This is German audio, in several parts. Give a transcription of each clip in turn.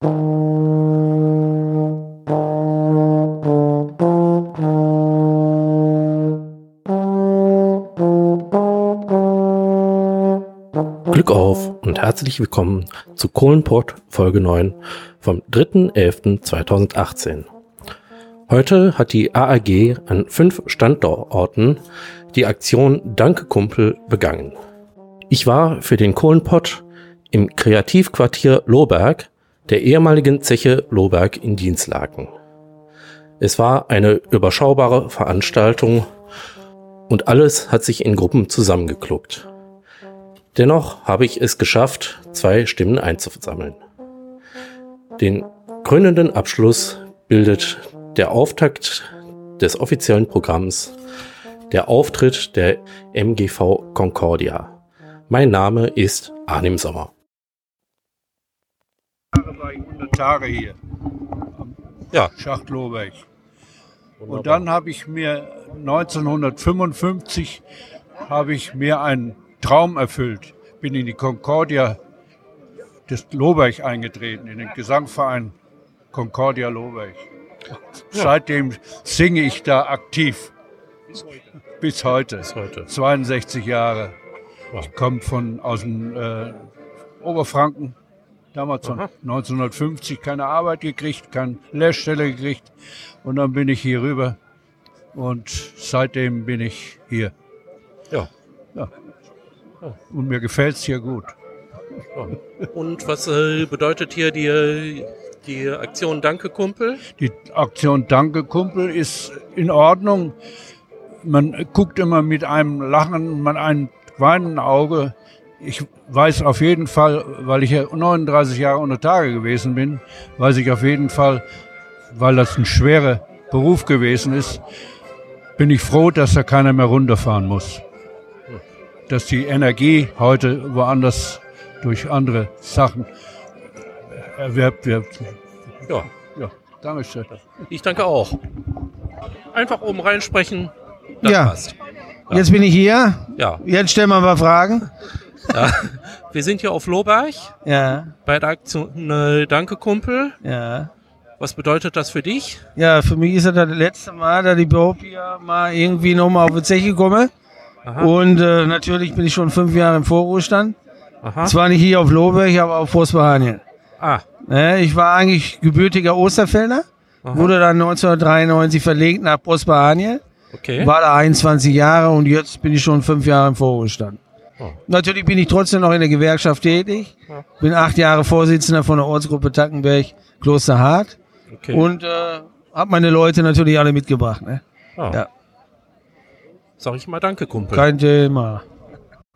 Glück auf und herzlich willkommen zu Kohlenpott Folge 9 vom 3.11.2018. Heute hat die AAG an fünf Standorten die Aktion Danke Kumpel begangen. Ich war für den Kohlenpott im Kreativquartier Lohberg, der ehemaligen Zeche Lohberg in Dienstlaken. Es war eine überschaubare Veranstaltung und alles hat sich in Gruppen zusammengekluckt. Dennoch habe ich es geschafft, zwei Stimmen einzusammeln. Den krönenden Abschluss bildet der Auftakt des offiziellen Programms, der Auftritt der MGV Concordia. Mein Name ist Arnim Sommer. War ich 100 Tage hier am Ja. Schacht Lohberg. Und dann habe ich mir 1955 habe ich mir einen Traum erfüllt. Bin in die Concordia des Lohberg eingetreten, in den Gesangverein Concordia Lohberg. Seitdem singe ich da aktiv. Bis heute. Bis heute. 62 Jahre. Ja. Ich komme von aus dem äh, Oberfranken. Damals Aha. 1950 keine Arbeit gekriegt, keine Lehrstelle gekriegt. Und dann bin ich hier rüber. Und seitdem bin ich hier. Ja. Und mir gefällt es hier gut. Und was äh, bedeutet hier die, die Aktion Danke Kumpel? Die Aktion Danke Kumpel ist in Ordnung. Man guckt immer mit einem Lachen, man einem weinenden Auge. Ich weiß auf jeden Fall, weil ich ja 39 Jahre unter Tage gewesen bin, weiß ich auf jeden Fall, weil das ein schwerer Beruf gewesen ist, bin ich froh, dass da keiner mehr runterfahren muss. Dass die Energie heute woanders durch andere Sachen erwerbt wird. Ja, Ja, Dankeschön. ich danke auch. Einfach oben reinsprechen. Das Ja. passt. Jetzt bin ich hier. Ja. Jetzt stellen wir mal Fragen. Ja. Wir sind hier auf Lohberg Ja, bei der Aktion äh, Danke Kumpel. ja. Was bedeutet das für dich? Ja, für mich ist das das letzte Mal, dass ich überhaupt hier mal irgendwie nochmal auf die Zeche komme. Aha. Und äh, natürlich bin ich schon fünf Jahre im Vorruhestand. Aha. Zwar nicht hier auf Lohberg, aber auf Postbehanien. Ah, Ne, ich war eigentlich gebürtiger Osterfelder, Aha. wurde dann 1993 verlegt nach Postbehanien, okay. war da 21 Jahre und jetzt bin ich schon fünf Jahre im Vorruhestand. Natürlich bin ich trotzdem noch in der Gewerkschaft tätig, Ja. bin acht Jahre Vorsitzender von der Ortsgruppe Tackenberg Klosterhardt. okay. Und äh, habe meine Leute natürlich alle mitgebracht. Ne? ah. ja. Sag ich mal Danke Kumpel. Kein Thema.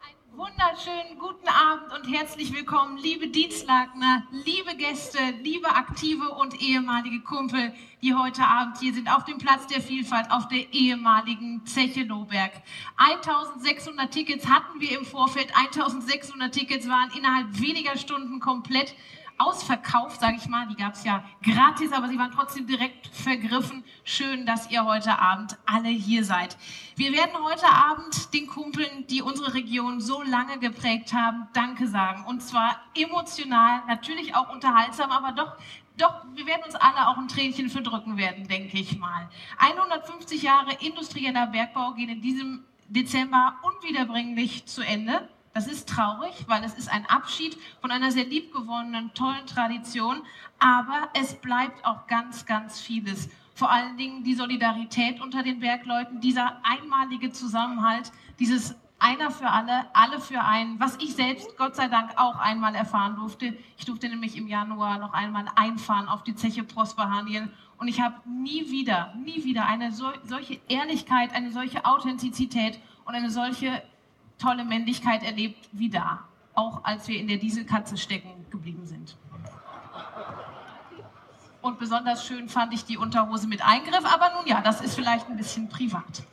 Einen wunderschönen guten Abend und herzlich willkommen, liebe Dienstlakener, liebe Gäste, liebe aktive und ehemalige Kumpel, die heute Abend hier sind auf dem Platz der Vielfalt auf der ehemaligen Zeche Lohberg. 1600 Tickets hatten wir im Vorfeld, 1600 Tickets waren innerhalb weniger Stunden komplett ausverkauft, sage ich mal. Die gab es ja gratis, aber sie waren trotzdem direkt vergriffen. Schön, dass ihr heute Abend alle hier seid. Wir werden heute Abend den Kumpeln, die unsere Region so lange geprägt haben, Danke sagen. Und zwar emotional, natürlich auch unterhaltsam, aber doch doch, wir werden uns alle auch ein Tränchen verdrücken werden, denke ich mal. 150 Jahre industrieller Bergbau gehen in diesem Dezember unwiederbringlich zu Ende. Das ist traurig, weil es ist ein Abschied von einer sehr liebgewonnenen, tollen Tradition. Aber es bleibt auch ganz, ganz vieles. Vor allen Dingen die Solidarität unter den Bergleuten, dieser einmalige Zusammenhalt, dieses einer für alle, alle für einen, was ich selbst Gott sei Dank auch einmal erfahren durfte. Ich durfte nämlich im Januar noch einmal einfahren auf die Zeche Prosperhanien und ich habe nie wieder, nie wieder eine sol solche Ehrlichkeit, eine solche Authentizität und eine solche tolle Männlichkeit erlebt wie da, auch als wir in der Dieselkatze stecken geblieben sind. Und besonders schön fand ich die Unterhose mit Eingriff, aber nun ja, das ist vielleicht ein bisschen privat.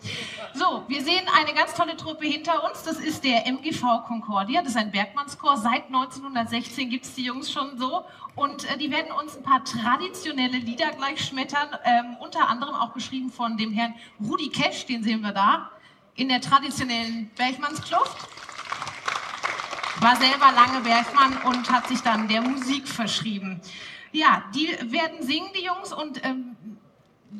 So, wir sehen eine ganz tolle Truppe hinter uns. Das ist der MGV Concordia. Das ist ein Bergmannschor. Seit 1916 gibt es die Jungs schon so. Und äh, die werden uns ein paar traditionelle Lieder gleich schmettern. Ähm, unter anderem auch geschrieben von dem Herrn Rudi Kesch, den sehen wir da, in der traditionellen Bergmannskluft. War selber lange Bergmann und hat sich dann der Musik verschrieben. Ja, die werden singen, die Jungs, und ähm,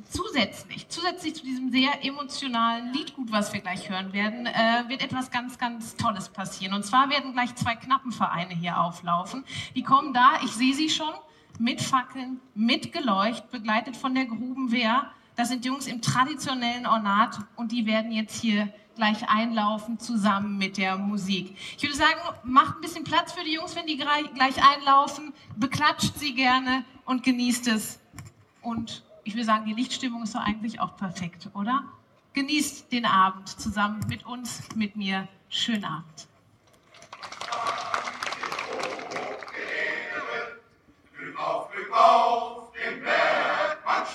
zusätzlich, zusätzlich zu diesem sehr emotionalen Liedgut, was wir gleich hören werden, äh, wird etwas ganz, ganz Tolles passieren. Und zwar werden gleich zwei Knappenvereine hier auflaufen. Die kommen da, ich sehe sie schon, mit Fackeln, mit Geleucht, begleitet von der Grubenwehr. Das sind Jungs im traditionellen Ornat und die werden jetzt hier gleich einlaufen zusammen mit der Musik. Ich würde sagen, macht ein bisschen Platz für die Jungs, wenn die gleich einlaufen, beklatscht sie gerne und genießt es. Und ich will sagen, die Lichtstimmung ist doch eigentlich auch perfekt, oder? Genießt den Abend zusammen mit uns, mit mir. Schönen Abend. Auf, Glück auf, den Berg man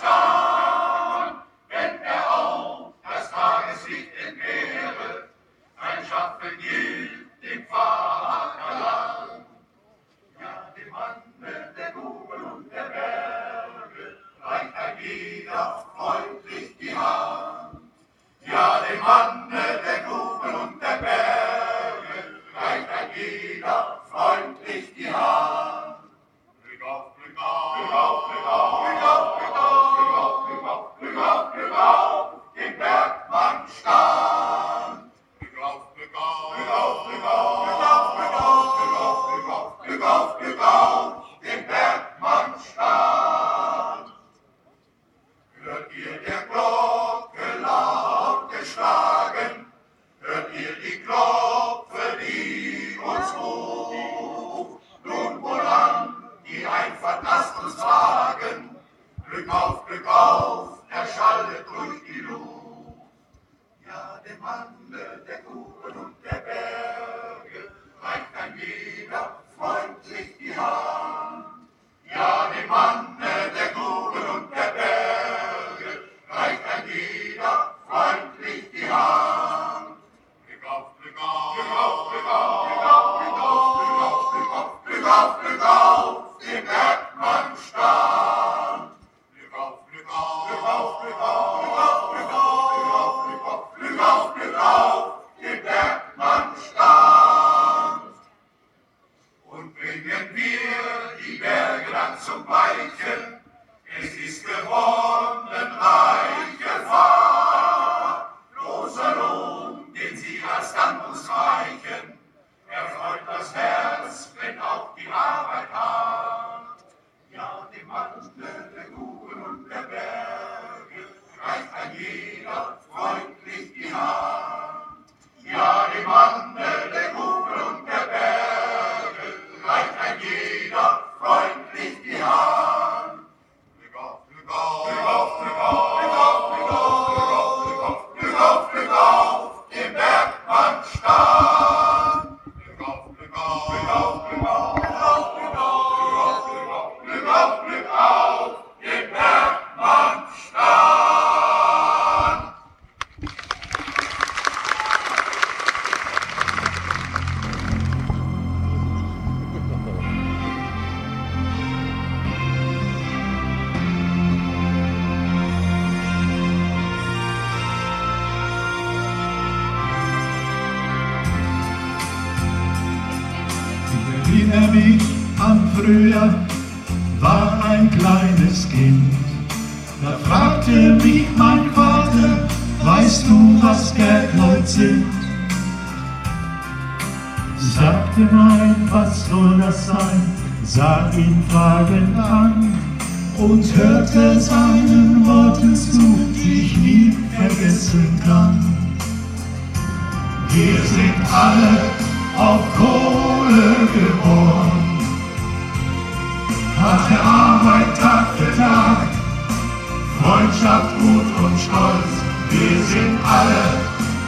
ein jeder freundlich die Hand. Ja, dem Manne früher, war ein kleines Kind. Da fragte mich mein Vater, weißt du, was Bergleut sind? Sagte nein, was soll das sein? Sah ihn fragend an und hörte seinen Worten zu, die ich nie vergessen kann. Wir sind alle auf Kohle geboren. Harte Arbeit Tag für Tag, Freundschaft, Mut und Stolz. Wir sind alle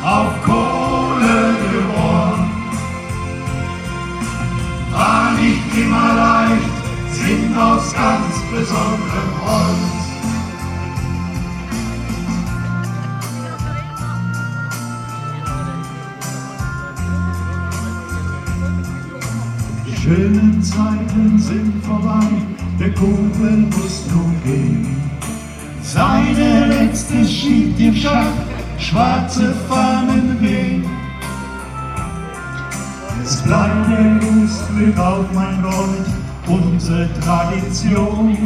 auf Kohle geboren. War nicht immer leicht, sind aus ganz besonderem Holz. Schönen Zeiten sind vorbei, der Kumpel muss nun gehen. Seine letzte schiebt im Schacht schwarze Fahnen wehen. Es bleibt der Lustglück auf mein Gold, unsere Tradition.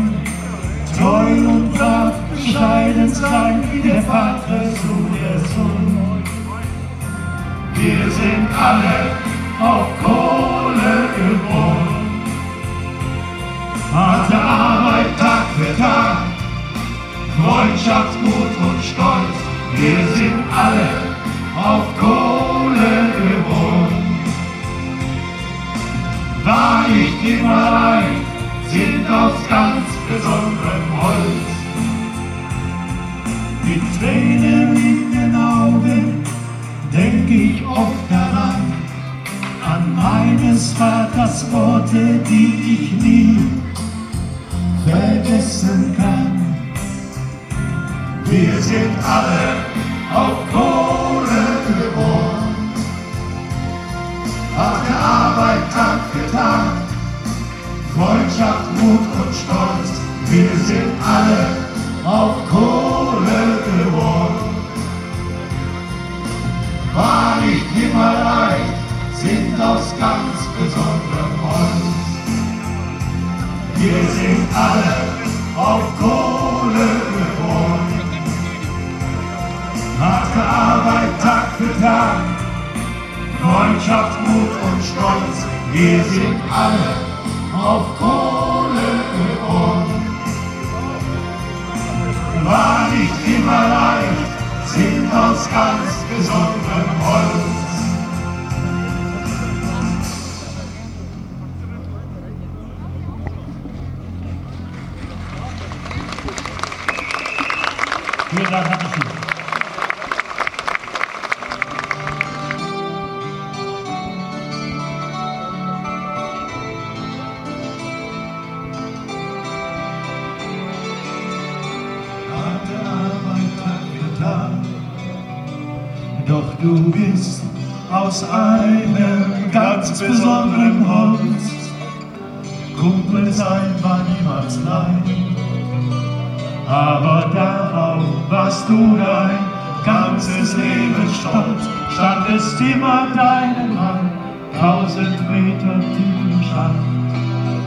Treu und brav, bescheiden sein, der Vater zu der Sohn. Wir sind alle auf Kohle geboren. Harte Arbeit Tag für Tag, Freundschaft, Mut und Stolz. Wir sind alle auf Kohle geboren. War nicht immer leicht, sind aus ganz besonderem Holz. Mit Tränen in den Augen denk ich oft daran, an meines Vaters Worte, die ich nie vergessen kann. Wir sind alle auf Kohle geboren, harte Arbeit Tag für Tag, Freundschaft, Mut und Stolz. Wir sind alle auf Kohle geboren. War nicht immer leicht, aus ganz besonderem Holz. Wir sind alle auf Kohle geboren. Harte Arbeit Tag für Tag, Freundschaft, Mut und Stolz. Wir sind alle auf Kohle geboren. War nicht immer leicht, sind aus ganz besonderem Doch du bist aus einem ganz besonderen Holz. Kumpel sein war niemals leicht, aber darauf warst du dein ganzes Leben stolz. Standest immer deinen Mann, tausend Meter tief im Schatten.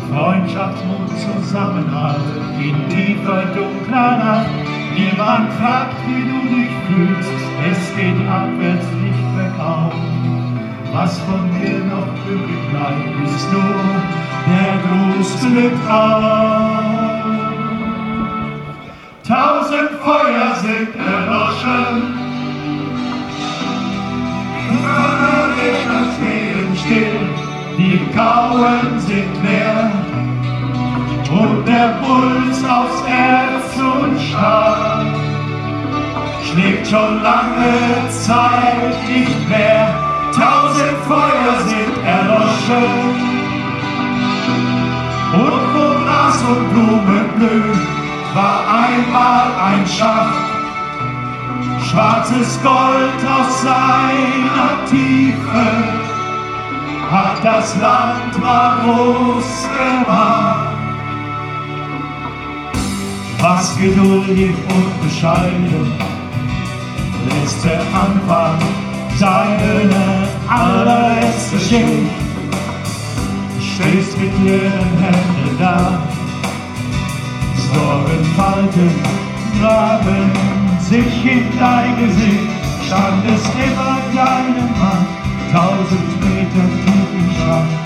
Freundschaft, Mut, Zusammenhalt in tiefer, dunkler Nacht. Niemand fragt, wie du dich fühlst, es geht abwärts, nicht bergauf. Was von dir noch übrig bleibt, ist nur der Gruß Glück. Tausend Feuer sind erloschen, die Donnerwetter stehen still, die Kauen sind leer und der Puls aus Erz und Stahl schlägt schon lange Zeit nicht mehr. Tausend Feuer sind erloschen und wo Gras und Blumen blühen, war einmal ein Schacht. Schwarzes Gold aus seiner Tiefe hat das Land mal groß gemacht. Was geduldig und bescheiden der Anfang seine allerletzte Schicht. Stehst mit leeren Händen da, Sorgenfalten graben sich in dein Gesicht. Standest immer deinem Mann, tausend Meter tief im Schacht.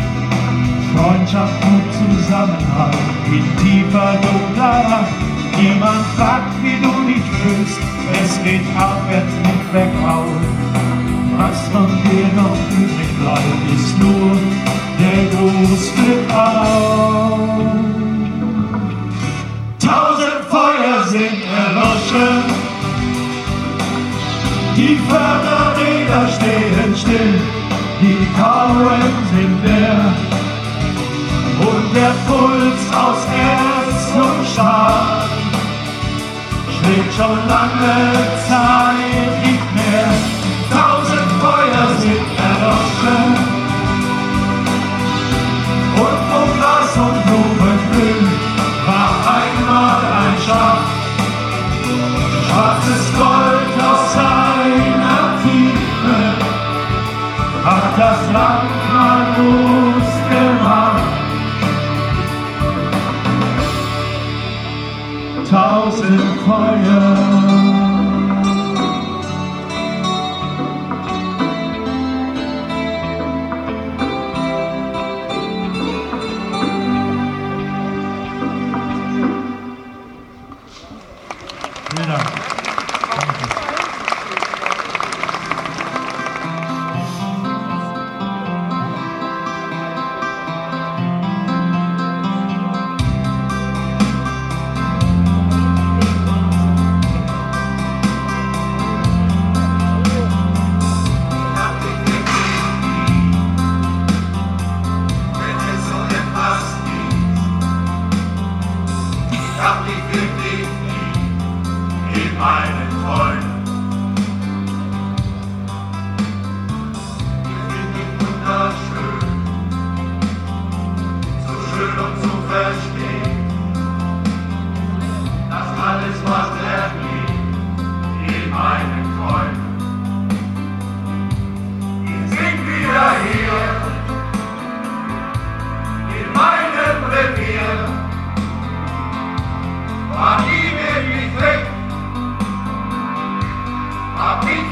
Freundschaft und Zusammenhalt in tiefer dunkler Nacht. Niemand fragt, wie du dich fühlst, es geht abwärts, nicht bergauf. Was von dir noch übrig bleibt, ist nur der Glück auf. Tausend Feuer sind erloschen, die Förderräder stehen still, die Kauen sind leer. Und der Puls aus Erz und Stahl schlägt schon lange Zeit nicht mehr. die Flüchtlinge in my Häusern. Happy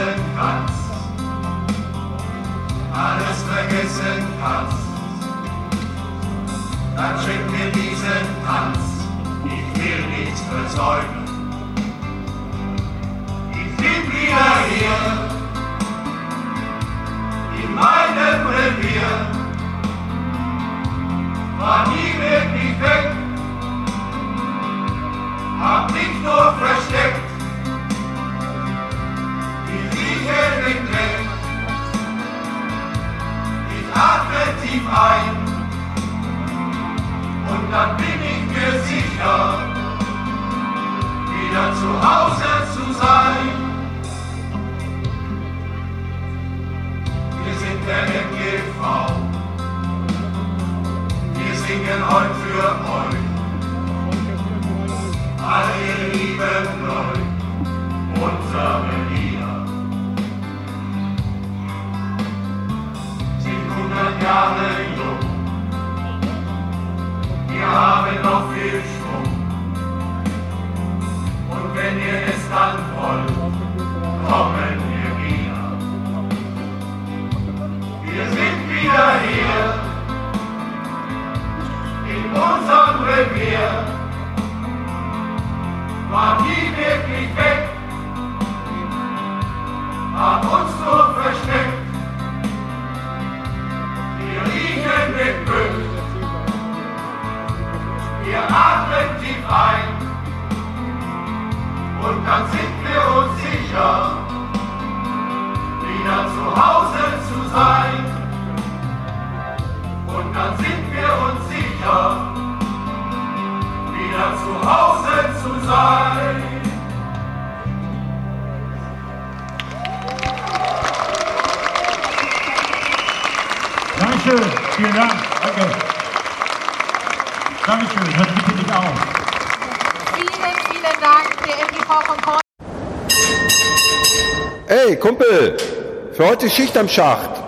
vergessen kannst. Alles vergessen kannst. Dann schick mir diesen Tanz. Ich will nichts versäumen. Ich bin wieder hier. In meinem Revier. War nie wirklich weg. Hab mich nur versteckt. ein und dann bin ich mir sicher, wieder zu Hause zu sein. Wir sind der MGV, wir singen heute für euch, alle lieben euch, unsere Liebe. Jahren jung. Wir haben noch viel hey Kumpel, für heute Schicht am Schacht.